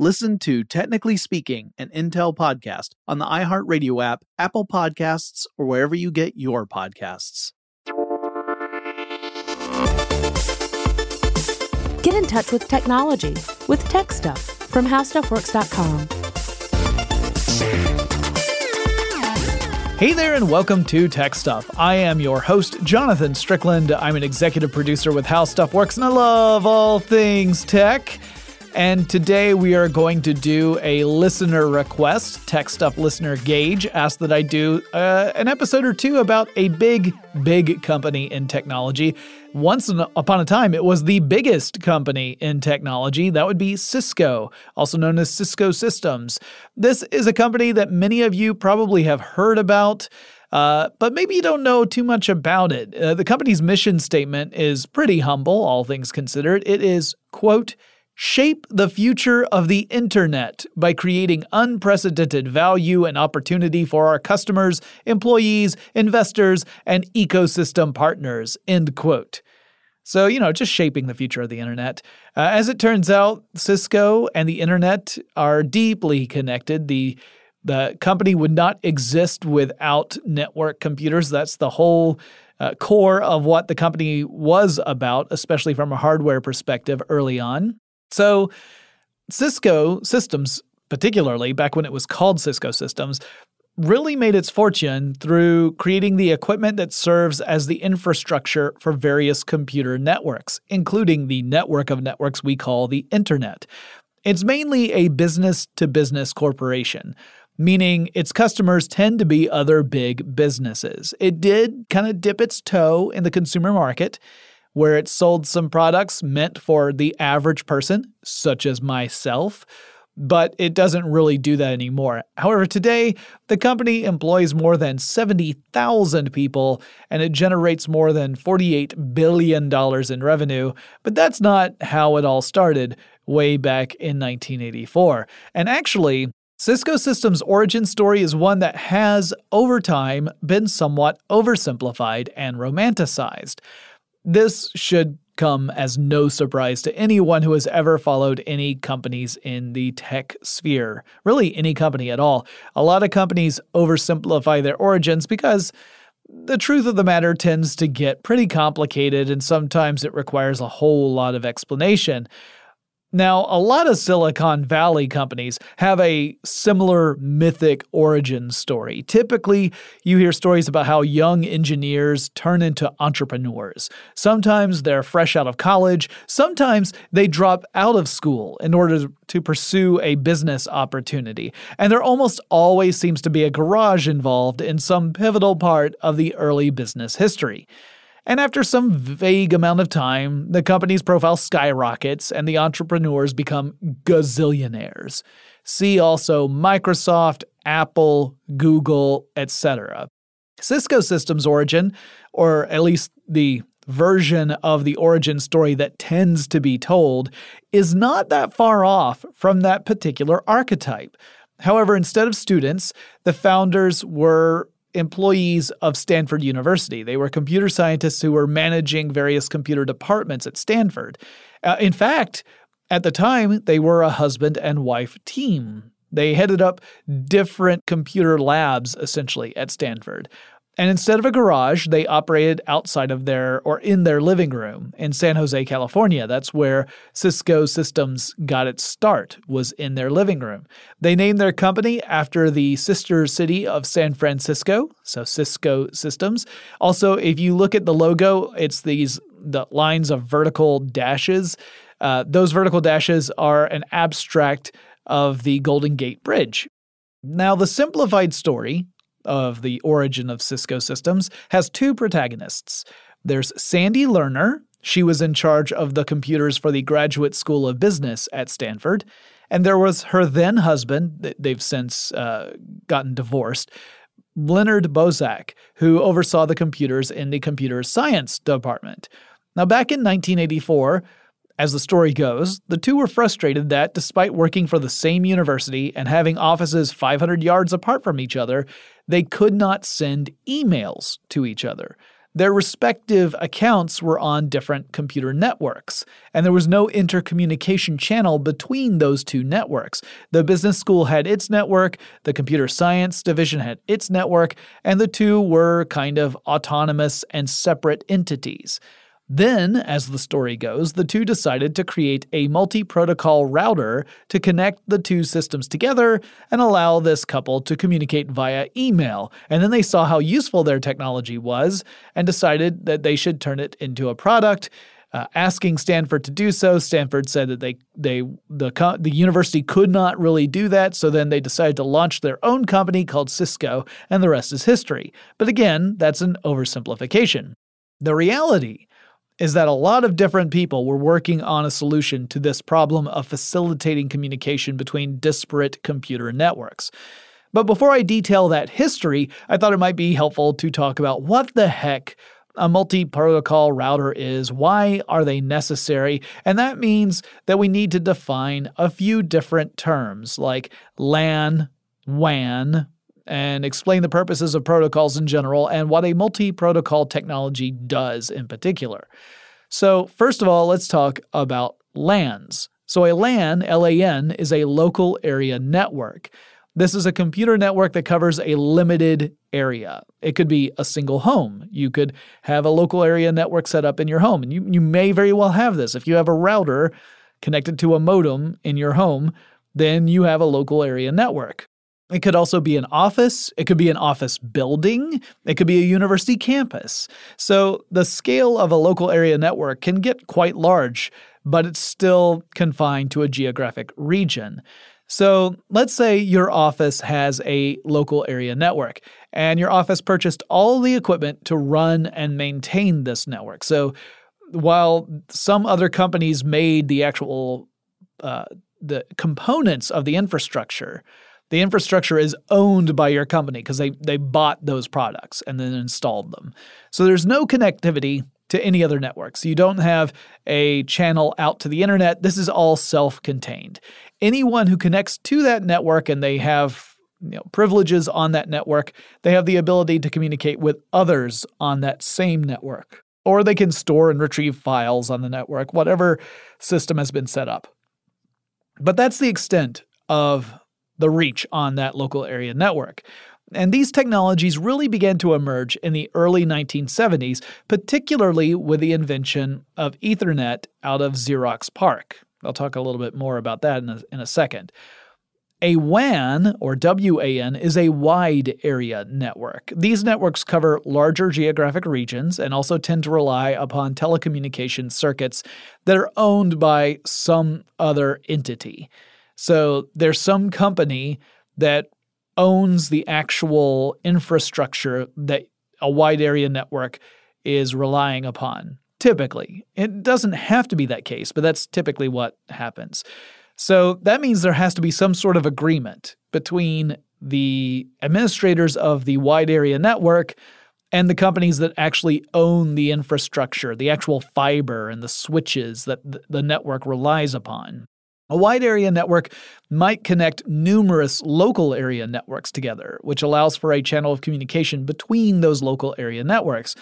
Listen to Technically Speaking, an Intel podcast on the iHeartRadio app, Apple Podcasts, or wherever you get your podcasts. Get in touch with technology with Tech Stuff from HowStuffWorks.com. Hey there, and welcome to Tech Stuff. I am your host, Jonathan Strickland. I'm an executive producer with How Stuff Works, and I love all things tech. And today we are going to do a listener request. Tech Stuff listener Gage asked that I do uh, an episode or two about a big, big company in technology. Once upon a time, it was the biggest company in technology. That would be Cisco, also known as Cisco Systems. This is a company that many of you probably have heard about. Uh, but maybe you don't know too much about it. Uh, the company's mission statement is pretty humble, all things considered. It is, quote, Shape the future of the internet by creating unprecedented value and opportunity for our customers, employees, investors, and ecosystem partners. End quote. So, you know, just shaping the future of the internet. Uh, as it turns out, Cisco and the internet are deeply connected. The the company would not exist without network computers. That's the whole uh, core of what the company was about, especially from a hardware perspective early on. So, Cisco Systems, particularly back when it was called Cisco Systems, really made its fortune through creating the equipment that serves as the infrastructure for various computer networks, including the network of networks we call the Internet. It's mainly a business to business corporation, meaning its customers tend to be other big businesses. It did kind of dip its toe in the consumer market where it sold some products meant for the average person, such as myself, but it doesn't really do that anymore. However, today, the company employs more than 70,000 people and it generates more than $48 billion in revenue, but that's not how it all started way back in 1984. And actually, Cisco Systems' origin story is one that has, over time, been somewhat oversimplified and romanticized. This should come as no surprise to anyone who has ever followed any companies in the tech sphere, really any company at all. A lot of companies oversimplify their origins because the truth of the matter tends to get pretty complicated and sometimes it requires a whole lot of explanation. Now, a lot of Silicon Valley companies have a similar mythic origin story. Typically, you hear stories about how young engineers turn into entrepreneurs. Sometimes they're fresh out of college, sometimes they drop out of school in order to pursue a business opportunity. And there almost always seems to be a garage involved in some pivotal part of the early business history. And after some vague amount of time, the company's profile skyrockets and the entrepreneurs become gazillionaires. See also Microsoft, Apple, Google, etc. Cisco Systems' origin, or at least the version of the origin story that tends to be told, is not that far off from that particular archetype. However, instead of students, the founders were employees of Stanford University. They were computer scientists who were managing various computer departments at Stanford. Uh, in fact, at the time, they were a husband and wife team. They headed up different computer labs essentially at Stanford. And instead of a garage, they operated outside of their or in their living room in San Jose, California. That's where Cisco Systems got its start, was in their living room. They named their company after the sister city of San Francisco, so Cisco Systems. Also, if you look at the logo, it's these the lines of vertical dashes. Uh, those vertical dashes are an abstract of the Golden Gate Bridge. Now, the simplified story of the origin of Cisco systems, has two protagonists. There's Sandy Lerner. She was in charge of the computers for the Graduate School of Business at Stanford. And there was her then husband, they've since uh, gotten divorced, Leonard Bosack, who oversaw the computers in the computer science department. Now, back in 1984, as the story goes, the two were frustrated that, despite working for the same university and having offices 500 yards apart from each other, they could not send emails to each other. Their respective accounts were on different computer networks, and there was no intercommunication channel between those two networks. The business school had its network, the computer science division had its network, and the two were kind of autonomous and separate entities. Then, as the story goes, the two decided to create a multi protocol router to connect the two systems together and allow this couple to communicate via email. And then they saw how useful their technology was and decided that they should turn it into a product. Uh, asking Stanford to do so, Stanford said that they they the the university could not really do that, so then they decided to launch their own company called Cisco, and the rest is history. But again, that's an oversimplification. The reality is that a lot of different people were working on a solution to this problem of facilitating communication between disparate computer networks. But before I detail that history, I thought it might be helpful to talk about what the heck a multi protocol router is, why are they necessary, and that means that we need to define a few different terms like LAN, WAN, and explain the purposes of protocols in general and what a multi protocol technology does in particular. So, first of all, let's talk about LANs. So, a LAN, LAN, is a local area network. This is a computer network that covers a limited area. It could be a single home. You could have a local area network set up in your home, and you, you may very well have this. If you have a router connected to a modem in your home, then you have a local area network. It could also be an office, it could be an office building, it could be a university campus. So the scale of a local area network can get quite large, but it's still confined to a geographic region. So let's say your office has a local area network, and your office purchased all the equipment to run and maintain this network. So while some other companies made the actual uh, the components of the infrastructure, the infrastructure is owned by your company because they, they bought those products and then installed them. So there's no connectivity to any other networks. You don't have a channel out to the internet. This is all self contained. Anyone who connects to that network and they have you know, privileges on that network, they have the ability to communicate with others on that same network. or they can store and retrieve files on the network, whatever system has been set up. But that's the extent of the reach on that local area network. And these technologies really began to emerge in the early 1970s, particularly with the invention of Ethernet out of Xerox PARC. I'll talk a little bit more about that in a, in a second. A WAN, or WAN, is a wide area network. These networks cover larger geographic regions and also tend to rely upon telecommunication circuits that are owned by some other entity. So there's some company that owns the actual infrastructure that a wide area network is relying upon. Typically, it doesn't have to be that case, but that's typically what happens. So that means there has to be some sort of agreement between the administrators of the wide area network and the companies that actually own the infrastructure, the actual fiber and the switches that the network relies upon. A wide area network might connect numerous local area networks together, which allows for a channel of communication between those local area networks.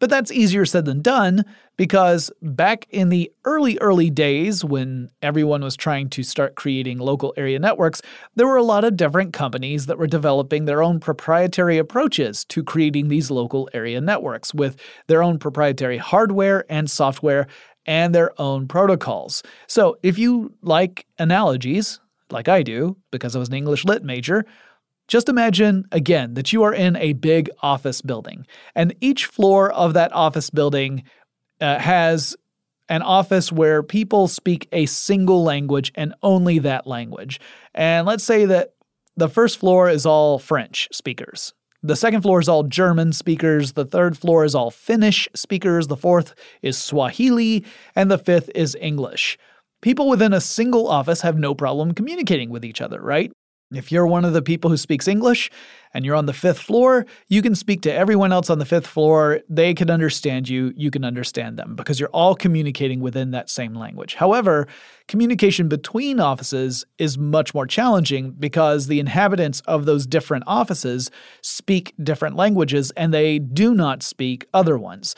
But that's easier said than done because back in the early, early days when everyone was trying to start creating local area networks, there were a lot of different companies that were developing their own proprietary approaches to creating these local area networks with their own proprietary hardware and software and their own protocols. So if you like analogies, like I do, because I was an English lit major, just imagine, again, that you are in a big office building, and each floor of that office building uh, has an office where people speak a single language and only that language. And let's say that the first floor is all French speakers. The second floor is all German speakers, the third floor is all Finnish speakers, the fourth is Swahili, and the fifth is English. People within a single office have no problem communicating with each other, right? If you're one of the people who speaks English and you're on the fifth floor, you can speak to everyone else on the fifth floor. They can understand you, you can understand them because you're all communicating within that same language. However, communication between offices is much more challenging because the inhabitants of those different offices speak different languages and they do not speak other ones.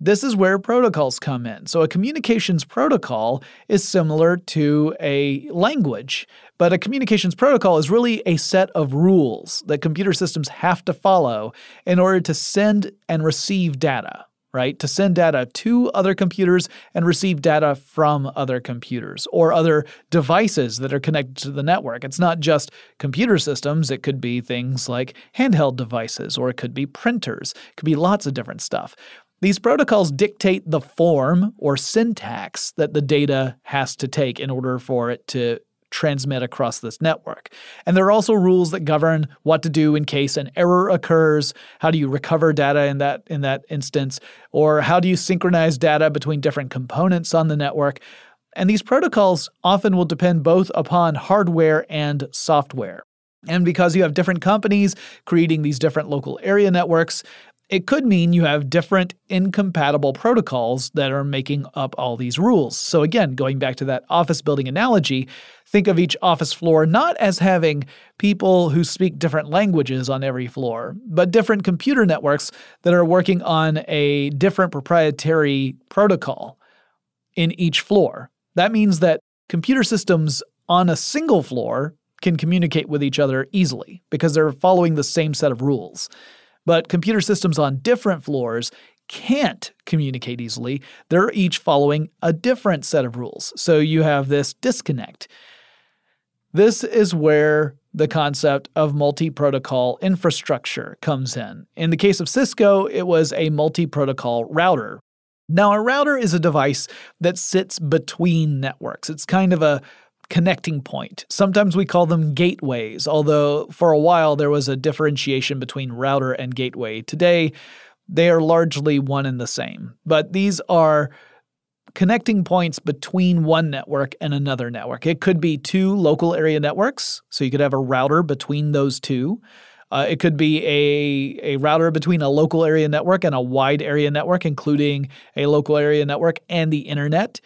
This is where protocols come in. So, a communications protocol is similar to a language, but a communications protocol is really a set of rules that computer systems have to follow in order to send and receive data, right? To send data to other computers and receive data from other computers or other devices that are connected to the network. It's not just computer systems, it could be things like handheld devices or it could be printers, it could be lots of different stuff. These protocols dictate the form or syntax that the data has to take in order for it to transmit across this network. And there are also rules that govern what to do in case an error occurs, how do you recover data in that in that instance, or how do you synchronize data between different components on the network. And these protocols often will depend both upon hardware and software. And because you have different companies creating these different local area networks, it could mean you have different incompatible protocols that are making up all these rules. So, again, going back to that office building analogy, think of each office floor not as having people who speak different languages on every floor, but different computer networks that are working on a different proprietary protocol in each floor. That means that computer systems on a single floor can communicate with each other easily because they're following the same set of rules. But computer systems on different floors can't communicate easily. They're each following a different set of rules. So you have this disconnect. This is where the concept of multi protocol infrastructure comes in. In the case of Cisco, it was a multi protocol router. Now, a router is a device that sits between networks. It's kind of a connecting point. Sometimes we call them gateways, although for a while there was a differentiation between router and gateway. Today, they are largely one and the same. But these are connecting points between one network and another network. It could be two local area networks, so you could have a router between those two. Uh, it could be a, a router between a local area network and a wide area network, including a local area network and the internet.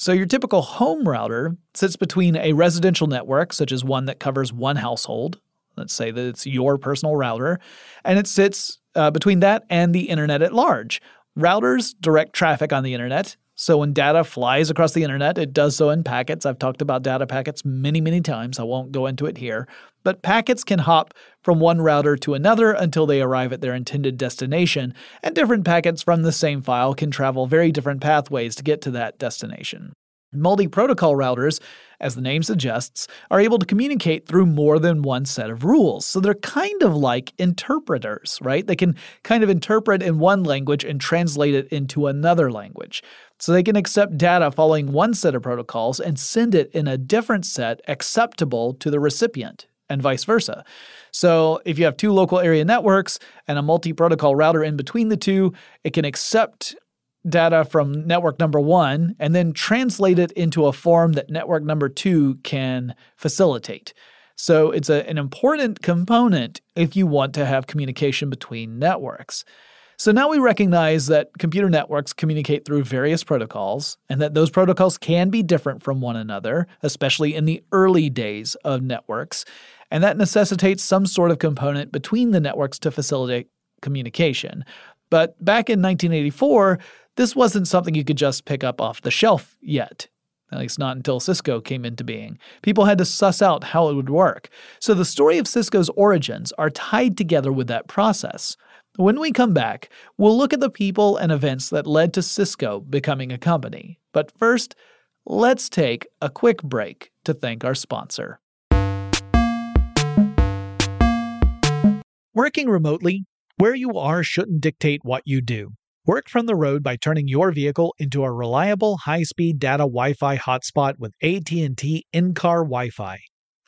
So, your typical home router sits between a residential network, such as one that covers one household. Let's say that it's your personal router, and it sits uh, between that and the internet at large. Routers direct traffic on the internet. So when data flies across the internet, it does so in packets. I've talked about data packets many, many times. I won't go into it here. But packets can hop from one router to another until they arrive at their intended destination, and different packets from the same file can travel very different pathways to get to that destination. Multi protocol routers, as the name suggests, are able to communicate through more than one set of rules. So they're kind of like interpreters, right? They can kind of interpret in one language and translate it into another language. So they can accept data following one set of protocols and send it in a different set acceptable to the recipient, and vice versa. So if you have two local area networks and a multi protocol router in between the two, it can accept data from network number one and then translate it into a form that network number two can facilitate. So it's a, an important component if you want to have communication between networks. So now we recognize that computer networks communicate through various protocols and that those protocols can be different from one another, especially in the early days of networks. And that necessitates some sort of component between the networks to facilitate communication. But back in 1984, this wasn't something you could just pick up off the shelf yet. At least not until Cisco came into being. People had to suss out how it would work. So the story of Cisco's origins are tied together with that process. When we come back, we'll look at the people and events that led to Cisco becoming a company. But first, let's take a quick break to thank our sponsor. Working remotely, where you are shouldn't dictate what you do. Work from the road by turning your vehicle into a reliable high-speed data Wi-Fi hotspot with AT&T in-car Wi-Fi.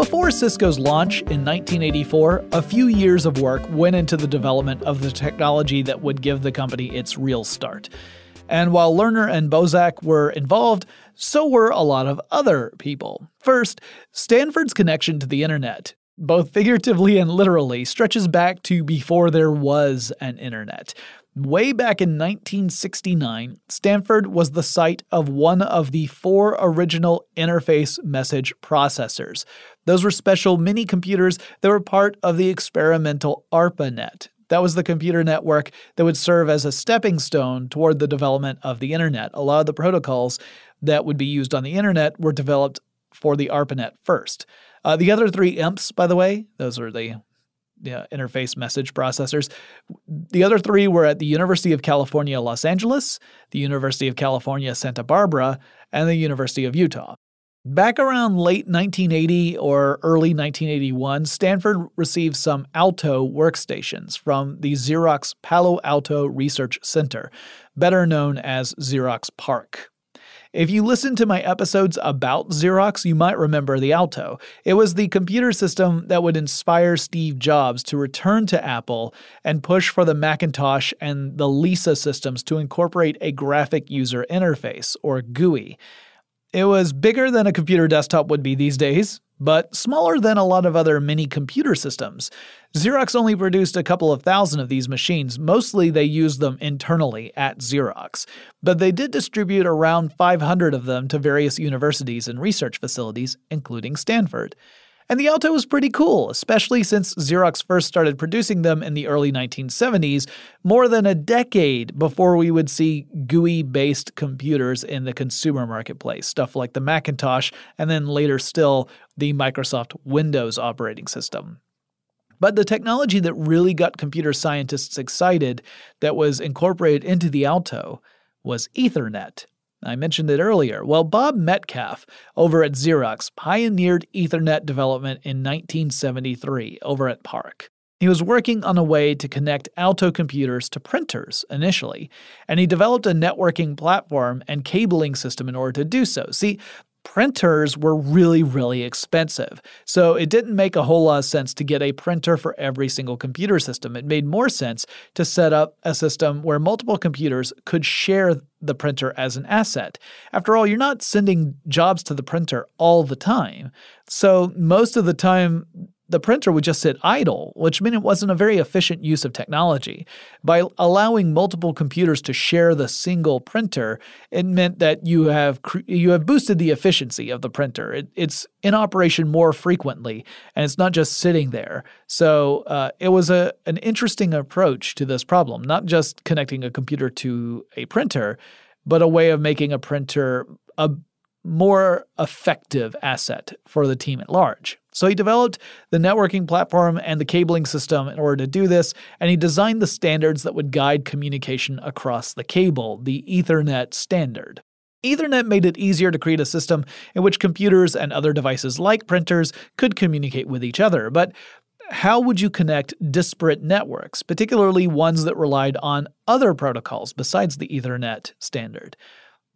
Before Cisco's launch in 1984, a few years of work went into the development of the technology that would give the company its real start. And while Lerner and Bosack were involved, so were a lot of other people. First, Stanford's connection to the internet, both figuratively and literally, stretches back to before there was an internet. Way back in 1969, Stanford was the site of one of the four original interface message processors. Those were special mini computers that were part of the experimental ARPANET. That was the computer network that would serve as a stepping stone toward the development of the internet. A lot of the protocols that would be used on the internet were developed for the ARPANET first. Uh, the other three IMPs, by the way, those are the yeah, uh, interface message processors. The other three were at the University of California, Los Angeles, the University of California, Santa Barbara, and the University of Utah. Back around late 1980 or early 1981, Stanford received some Alto workstations from the Xerox Palo Alto Research Center, better known as Xerox PARC. If you listen to my episodes about Xerox, you might remember the Alto. It was the computer system that would inspire Steve Jobs to return to Apple and push for the Macintosh and the Lisa systems to incorporate a graphic user interface, or GUI. It was bigger than a computer desktop would be these days, but smaller than a lot of other mini computer systems. Xerox only produced a couple of thousand of these machines. Mostly they used them internally at Xerox, but they did distribute around 500 of them to various universities and research facilities, including Stanford. And the Alto was pretty cool, especially since Xerox first started producing them in the early 1970s, more than a decade before we would see GUI based computers in the consumer marketplace, stuff like the Macintosh, and then later still the Microsoft Windows operating system. But the technology that really got computer scientists excited that was incorporated into the Alto was Ethernet. I mentioned it earlier. Well, Bob Metcalfe over at Xerox pioneered Ethernet development in 1973 over at PARC. He was working on a way to connect Alto computers to printers initially, and he developed a networking platform and cabling system in order to do so. See, printers were really, really expensive. So it didn't make a whole lot of sense to get a printer for every single computer system. It made more sense to set up a system where multiple computers could share the printer as an asset. After all, you're not sending jobs to the printer all the time. So most of the time, the printer would just sit idle, which meant it wasn't a very efficient use of technology. By allowing multiple computers to share the single printer, it meant that you have you have boosted the efficiency of the printer. It, it's in operation more frequently, and it's not just sitting there. So uh, it was a an interesting approach to this problem, not just connecting a computer to a printer, but a way of making a printer a more effective asset for the team at large. So he developed the networking platform and the cabling system in order to do this, and he designed the standards that would guide communication across the cable, the Ethernet standard. Ethernet made it easier to create a system in which computers and other devices like printers could communicate with each other, but how would you connect disparate networks, particularly ones that relied on other protocols besides the Ethernet standard?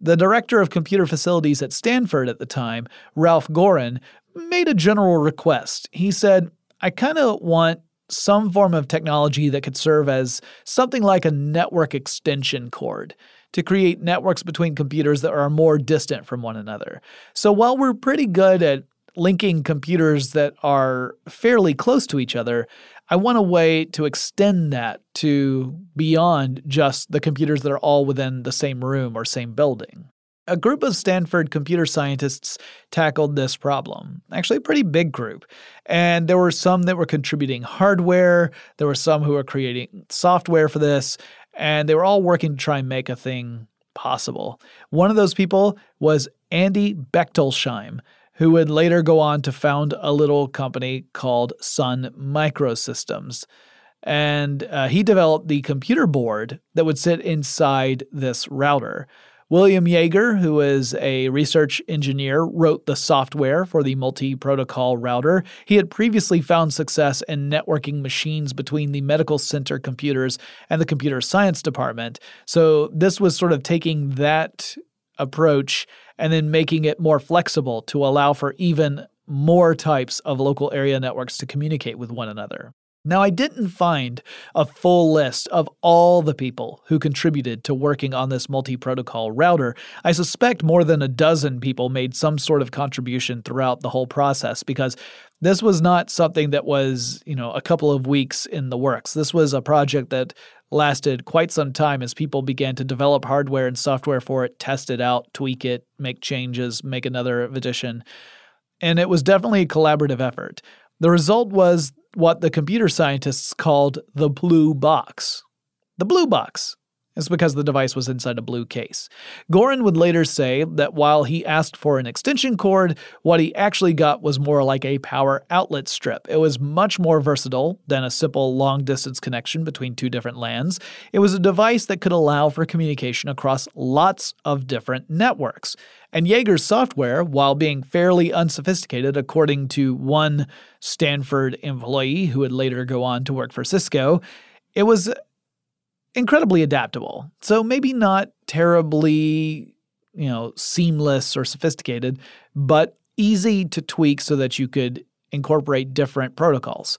The director of computer facilities at Stanford at the time, Ralph Gorin, made a general request. He said, I kind of want some form of technology that could serve as something like a network extension cord to create networks between computers that are more distant from one another. So while we're pretty good at linking computers that are fairly close to each other, I want a way to extend that to beyond just the computers that are all within the same room or same building. A group of Stanford computer scientists tackled this problem. Actually, a pretty big group. And there were some that were contributing hardware, there were some who were creating software for this, and they were all working to try and make a thing possible. One of those people was Andy Bechtolsheim, who would later go on to found a little company called Sun Microsystems. And uh, he developed the computer board that would sit inside this router. William Yeager, who is a research engineer, wrote the software for the multi protocol router. He had previously found success in networking machines between the medical center computers and the computer science department. So, this was sort of taking that approach and then making it more flexible to allow for even more types of local area networks to communicate with one another. Now, I didn't find a full list of all the people who contributed to working on this multi protocol router. I suspect more than a dozen people made some sort of contribution throughout the whole process because this was not something that was, you know, a couple of weeks in the works. This was a project that lasted quite some time as people began to develop hardware and software for it, test it out, tweak it, make changes, make another edition. And it was definitely a collaborative effort. The result was what the computer scientists called the blue box. The blue box is because the device was inside a blue case. Gorin would later say that while he asked for an extension cord, what he actually got was more like a power outlet strip. It was much more versatile than a simple long distance connection between two different LANs. It was a device that could allow for communication across lots of different networks. And Yeager's software, while being fairly unsophisticated, according to one Stanford employee who would later go on to work for Cisco, it was incredibly adaptable. So maybe not terribly, you know, seamless or sophisticated, but easy to tweak so that you could incorporate different protocols.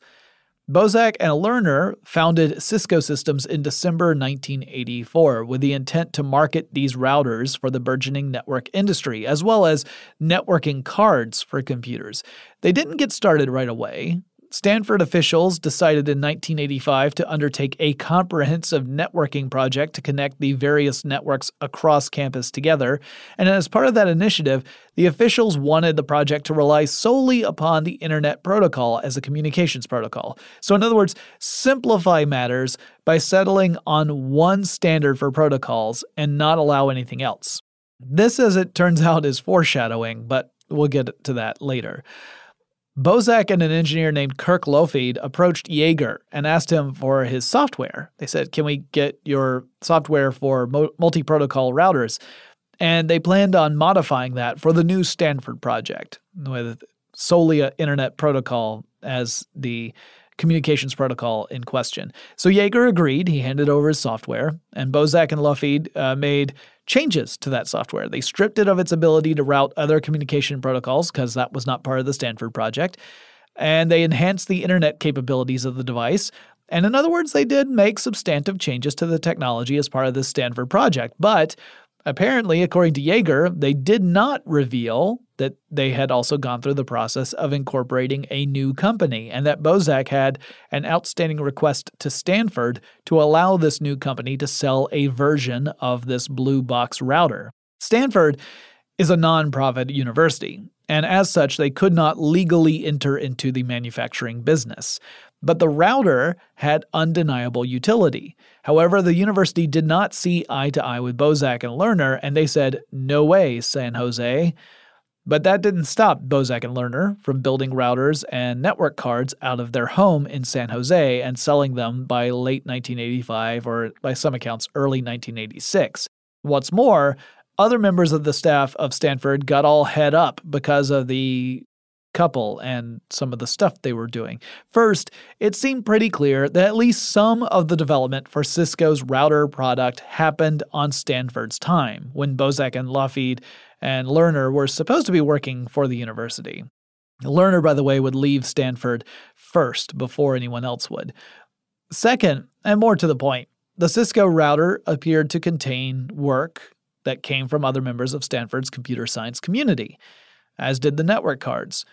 Bosack and Lerner founded Cisco Systems in December 1984 with the intent to market these routers for the burgeoning network industry, as well as networking cards for computers. They didn't get started right away. Stanford officials decided in 1985 to undertake a comprehensive networking project to connect the various networks across campus together. And as part of that initiative, the officials wanted the project to rely solely upon the Internet Protocol as a communications protocol. So, in other words, simplify matters by settling on one standard for protocols and not allow anything else. This, as it turns out, is foreshadowing, but we'll get to that later. Bosack and an engineer named Kirk Lougheed approached Yeager and asked him for his software. They said, Can we get your software for multi protocol routers? And they planned on modifying that for the new Stanford project with solely an internet protocol as the communications protocol in question. So Yeager agreed. He handed over his software, and Bosack and Lougheed uh, made changes to that software. They stripped it of its ability to route other communication protocols because that was not part of the Stanford project. And they enhanced the internet capabilities of the device. And in other words, they did make substantive changes to the technology as part of the Stanford project. But Apparently, according to Yeager, they did not reveal that they had also gone through the process of incorporating a new company and that Bosack had an outstanding request to Stanford to allow this new company to sell a version of this blue box router. Stanford is a nonprofit university, and as such, they could not legally enter into the manufacturing business. But the router had undeniable utility. However, the university did not see eye to eye with Bosack and Lerner, and they said, No way, San Jose. But that didn't stop Bosack and Lerner from building routers and network cards out of their home in San Jose and selling them by late 1985 or, by some accounts, early 1986. What's more, other members of the staff of Stanford got all head up because of the couple and some of the stuff they were doing. First, it seemed pretty clear that at least some of the development for Cisco's router product happened on Stanford's time, when Bosack and Lougheed and Lerner were supposed to be working for the university. Lerner, by the way, would leave Stanford first before anyone else would. Second, and more to the point, the Cisco router appeared to contain work that came from other members of Stanford's computer science community, as did the network cards.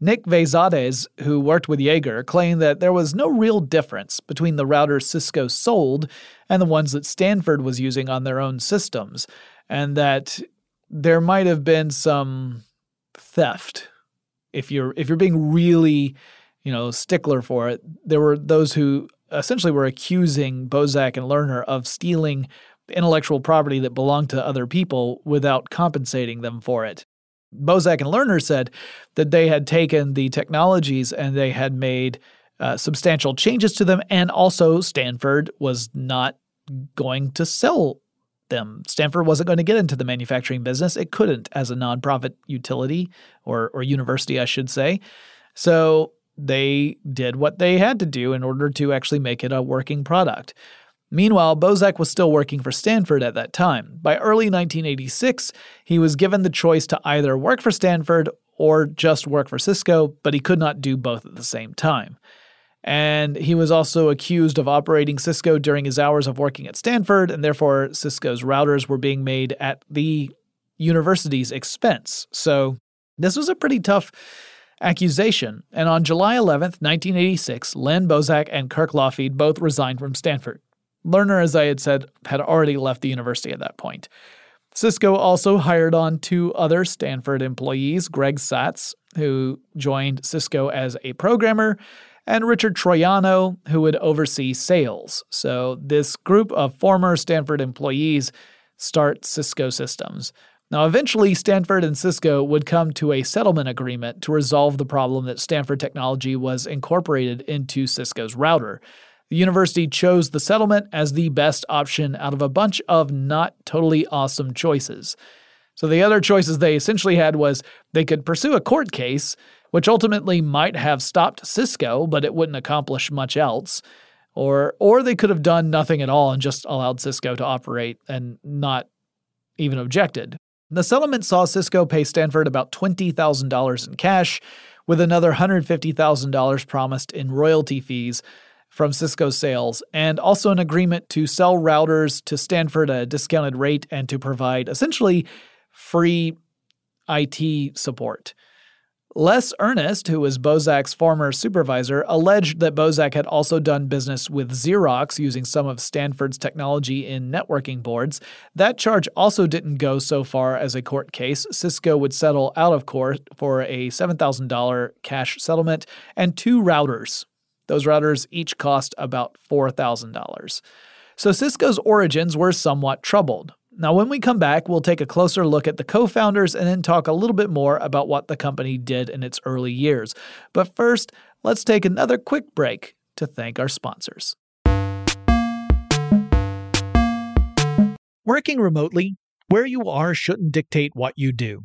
Nick Vezades, who worked with Yeager, claimed that there was no real difference between the routers Cisco sold and the ones that Stanford was using on their own systems, and that there might have been some theft. If you're if you're being really, you know, stickler for it, there were those who essentially were accusing Bosack and Lerner of stealing intellectual property that belonged to other people without compensating them for it. Bosack and Lerner said that they had taken the technologies and they had made uh, substantial changes to them, and also Stanford was not going to sell them. Stanford wasn't going to get into the manufacturing business. It couldn't as a nonprofit utility or or university, I should say. So they did what they had to do in order to actually make it a working product. Meanwhile, Bosack was still working for Stanford at that time. By early 1986, he was given the choice to either work for Stanford or just work for Cisco, but he could not do both at the same time. And he was also accused of operating Cisco during his hours of working at Stanford, and therefore Cisco's routers were being made at the university's expense. So this was a pretty tough accusation. And on July 11th, 1986, Len Bosack and Kirk Lougheed both resigned from Stanford. Lerner, as I had said, had already left the university at that point. Cisco also hired on two other Stanford employees, Greg Satz, who joined Cisco as a programmer, and Richard Troiano, who would oversee sales. So this group of former Stanford employees start Cisco Systems. Now, eventually, Stanford and Cisco would come to a settlement agreement to resolve the problem that Stanford technology was incorporated into Cisco's router. The university chose the settlement as the best option out of a bunch of not totally awesome choices. So, the other choices they essentially had was they could pursue a court case, which ultimately might have stopped Cisco, but it wouldn't accomplish much else. Or, or they could have done nothing at all and just allowed Cisco to operate and not even objected. The settlement saw Cisco pay Stanford about $20,000 in cash, with another $150,000 promised in royalty fees from Cisco sales, and also an agreement to sell routers to Stanford at a discounted rate and to provide essentially free IT support. Les Earnest, who was Bosack's former supervisor, alleged that Bosack had also done business with Xerox using some of Stanford's technology in networking boards. That charge also didn't go so far as a court case. Cisco would settle out of court for a $7,000 cash settlement and two routers. Those routers each cost about $4,000. So Cisco's origins were somewhat troubled. Now, when we come back, we'll take a closer look at the co founders and then talk a little bit more about what the company did in its early years. But first, let's take another quick break to thank our sponsors. Working remotely, where you are shouldn't dictate what you do.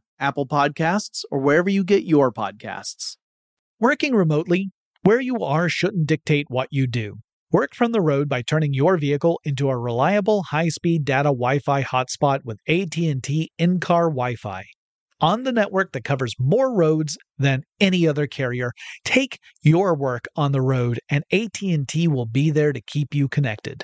Apple Podcasts, or wherever you get your podcasts. Working remotely, where you are shouldn't dictate what you do. Work from the road by turning your vehicle into a reliable high-speed data Wi-Fi hotspot with AT&T in-car Wi-Fi. On the network that covers more roads than any other carrier, take your work on the road and AT&T will be there to keep you connected.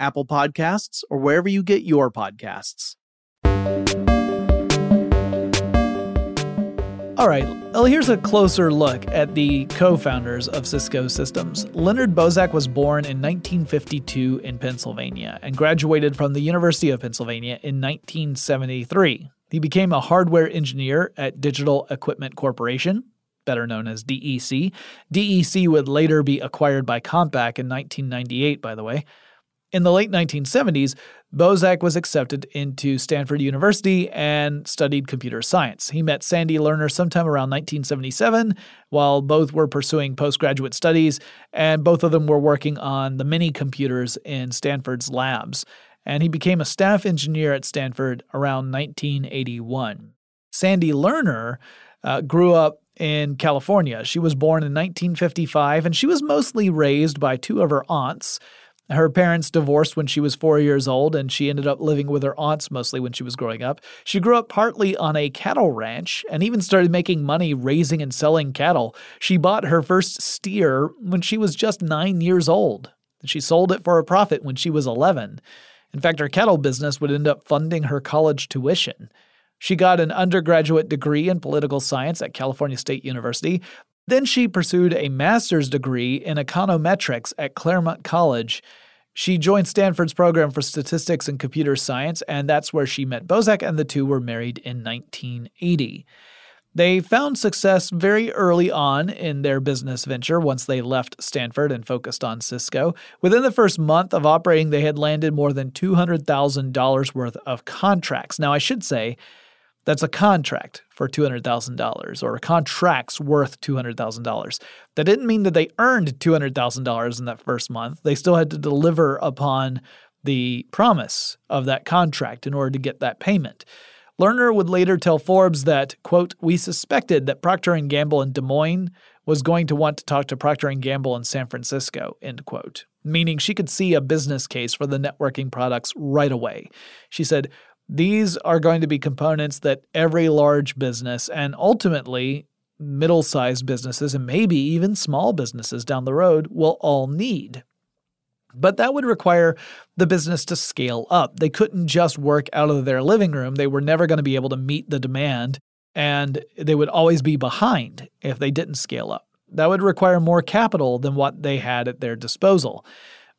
Apple Podcasts, or wherever you get your podcasts. All right, well, here's a closer look at the co founders of Cisco Systems. Leonard Bosack was born in 1952 in Pennsylvania and graduated from the University of Pennsylvania in 1973. He became a hardware engineer at Digital Equipment Corporation, better known as DEC. DEC would later be acquired by Compaq in 1998, by the way. In the late 1970s, Bosack was accepted into Stanford University and studied computer science. He met Sandy Lerner sometime around 1977 while both were pursuing postgraduate studies, and both of them were working on the mini computers in Stanford's labs. And he became a staff engineer at Stanford around 1981. Sandy Lerner uh, grew up in California. She was born in 1955 and she was mostly raised by two of her aunts. Her parents divorced when she was four years old, and she ended up living with her aunts mostly when she was growing up. She grew up partly on a cattle ranch and even started making money raising and selling cattle. She bought her first steer when she was just nine years old. She sold it for a profit when she was 11. In fact, her cattle business would end up funding her college tuition. She got an undergraduate degree in political science at California State University. Then she pursued a master's degree in econometrics at Claremont College. She joined Stanford's program for statistics and computer science, and that's where she met Bosack, and the two were married in 1980. They found success very early on in their business venture once they left Stanford and focused on Cisco. Within the first month of operating, they had landed more than $200,000 worth of contracts. Now, I should say that's a contract for $200,000 or contracts worth $200,000. That didn't mean that they earned $200,000 in that first month. They still had to deliver upon the promise of that contract in order to get that payment. Lerner would later tell Forbes that, quote, "We suspected that Procter & Gamble in Des Moines was going to want to talk to Procter & Gamble in San Francisco," end quote. Meaning she could see a business case for the networking products right away. She said, these are going to be components that every large business and ultimately middle sized businesses and maybe even small businesses down the road will all need. But that would require the business to scale up. They couldn't just work out of their living room. They were never going to be able to meet the demand, and they would always be behind if they didn't scale up. That would require more capital than what they had at their disposal.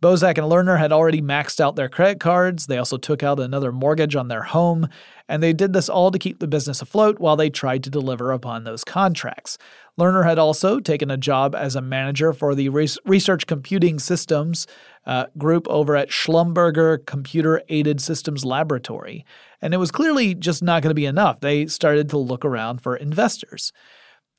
Bosack and Lerner had already maxed out their credit cards. They also took out another mortgage on their home, and they did this all to keep the business afloat while they tried to deliver upon those contracts. Lerner had also taken a job as a manager for the Research Computing Systems uh, group over at Schlumberger Computer Aided Systems Laboratory, and it was clearly just not going to be enough. They started to look around for investors.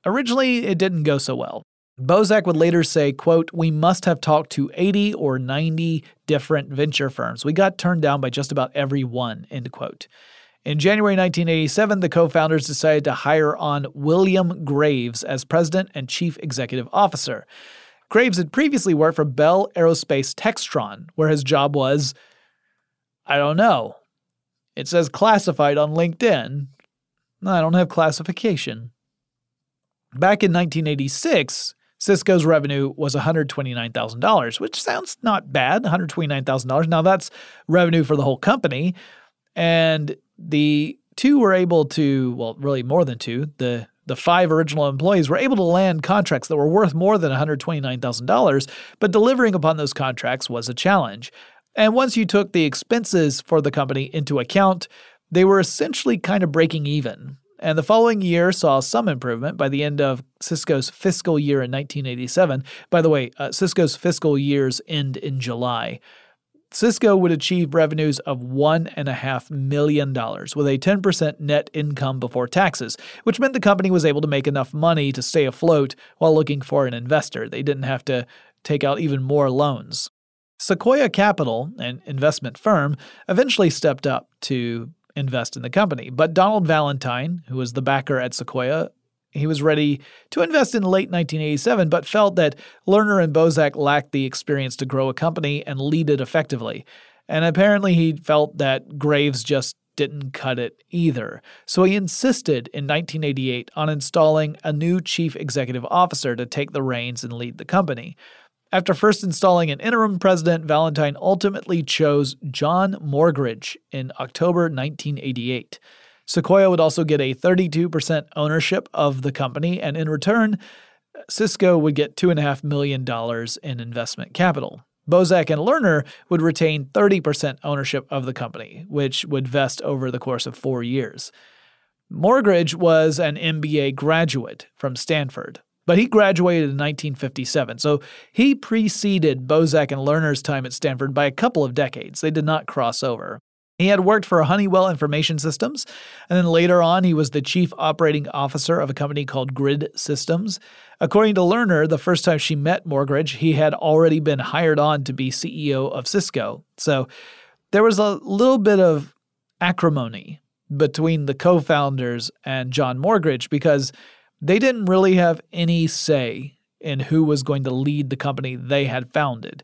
Originally, it didn't go so well. Bosack would later say, quote, We must have talked to 80 or 90 different venture firms. We got turned down by just about every one, end quote. In January 1987, the co founders decided to hire on William Graves as president and chief executive officer. Graves had previously worked for Bell Aerospace Textron, where his job was, I don't know. It says classified on LinkedIn. I don't have classification. Back in 1986, Cisco's revenue was $129,000, which sounds not bad, $129,000. Now that's revenue for the whole company. And the two were able to, well, really more than two, the the five original employees were able to land contracts that were worth more than $129,000, but delivering upon those contracts was a challenge. And once you took the expenses for the company into account, they were essentially kind of breaking even and the following year saw some improvement by the end of Cisco's fiscal year in 1987. By the way, uh, Cisco's fiscal years end in July. Cisco would achieve revenues of $1.5 million with a 10% net income before taxes, which meant the company was able to make enough money to stay afloat while looking for an investor. They didn't have to take out even more loans. Sequoia Capital, an investment firm, eventually stepped up to invest in the company. But Donald Valentine, who was the backer at Sequoia, he was ready to invest in late 1987, but felt that Lerner and Bosack lacked the experience to grow a company and lead it effectively. And apparently, he felt that Graves just didn't cut it either. So he insisted in 1988 on installing a new chief executive officer to take the reins and lead the company. After first installing an interim president, Valentine ultimately chose John Morgridge in October 1988. Sequoia would also get a 32% ownership of the company, and in return, Cisco would get $2.5 million in investment capital. Bosack and Lerner would retain 30% ownership of the company, which would vest over the course of four years. Morgridge was an MBA graduate from Stanford. But he graduated in 1957, so he preceded Bosack and Lerner's time at Stanford by a couple of decades. They did not cross over. He had worked for Honeywell Information Systems, and then later on, he was the chief operating officer of a company called Grid Systems. According to Lerner, the first time she met Morgridge, he had already been hired on to be CEO of Cisco. So there was a little bit of acrimony between the co founders and John Morgridge because they didn't really have any say in who was going to lead the company they had founded.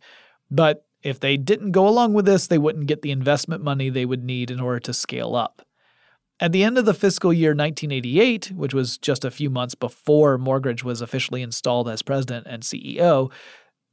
But If they didn't go along with this, they wouldn't get the investment money they would need in order to scale up. At the end of the fiscal year 1988, which was just a few months before Morgridge was officially installed as president and CEO,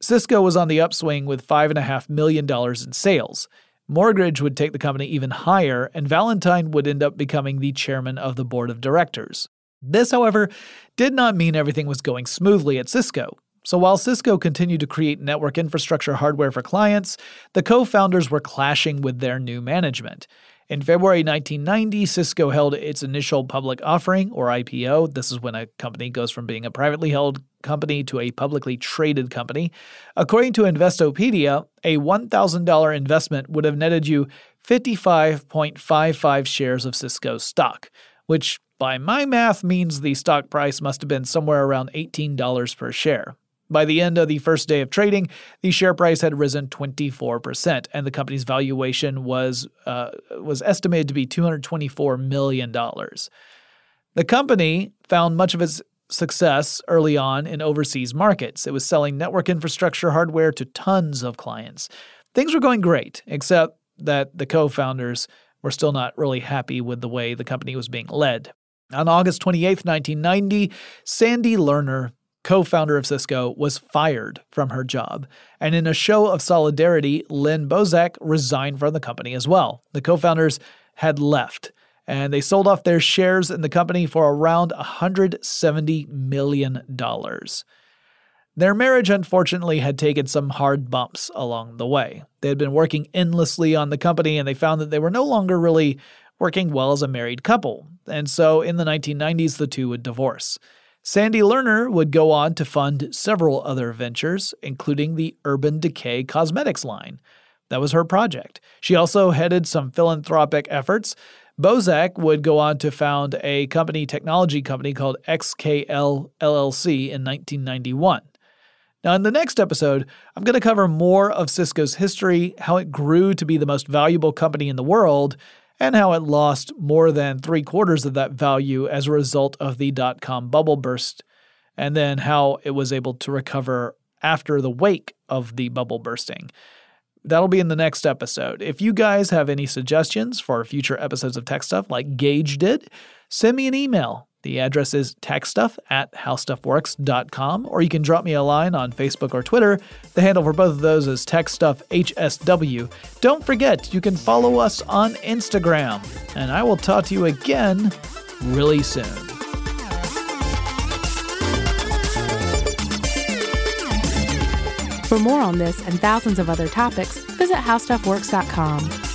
Cisco was on the upswing with $5.5 million in sales. Morgridge would take the company even higher, and Valentine would end up becoming the chairman of the board of directors. This, however, did not mean everything was going smoothly at Cisco. So while Cisco continued to create network infrastructure hardware for clients, the co founders were clashing with their new management. In February 1990, Cisco held its initial public offering, or IPO. This is when a company goes from being a privately held company to a publicly traded company. According to Investopedia, a $1,000 investment would have netted you 55.55 shares of Cisco stock, which by my math means the stock price must have been somewhere around $18 per share. By the end of the first day of trading, the share price had risen 24%, and the company's valuation was uh, was estimated to be 224 million dollars. The company found much of its success early on in overseas markets. It was selling network infrastructure hardware to tons of clients. Things were going great, except that the co-founders were still not really happy with the way the company was being led. On August 28, 1990, Sandy Lerner co founder of Cisco, was fired from her job. And in a show of solidarity, Len Bosack resigned from the company as well. The co founders had left and they sold off their shares in the company for around $170 million. Their marriage, unfortunately, had taken some hard bumps along the way. They had been working endlessly on the company, and they found that they were no longer really working well as a married couple. And so in the 1990s, the two would divorce. Sandy Lerner would go on to fund several other ventures, including the Urban Decay Cosmetics line. That was her project. She also headed some philanthropic efforts. Bosack would go on to found a company technology company called XKL LLC in 1991. Now, in the next episode, I'm going to cover more of Cisco's history, how it grew to be the most valuable company in the world, and how it lost more than three quarters of that value as a result of the dot com bubble burst, and then how it was able to recover after the wake of the bubble bursting. That'll be in the next episode. If you guys have any suggestions for future episodes of Tech Stuff like Gage did, send me an email the address is techstuff at howstuffworks.com, or you can drop me a line on Facebook or Twitter. The handle for both of those is techstuffhsw. Don't forget, you can follow us on Instagram, and I will talk to you again really soon. For more on this and thousands of other topics, visit howstuffworks.com.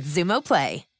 Xumo Play.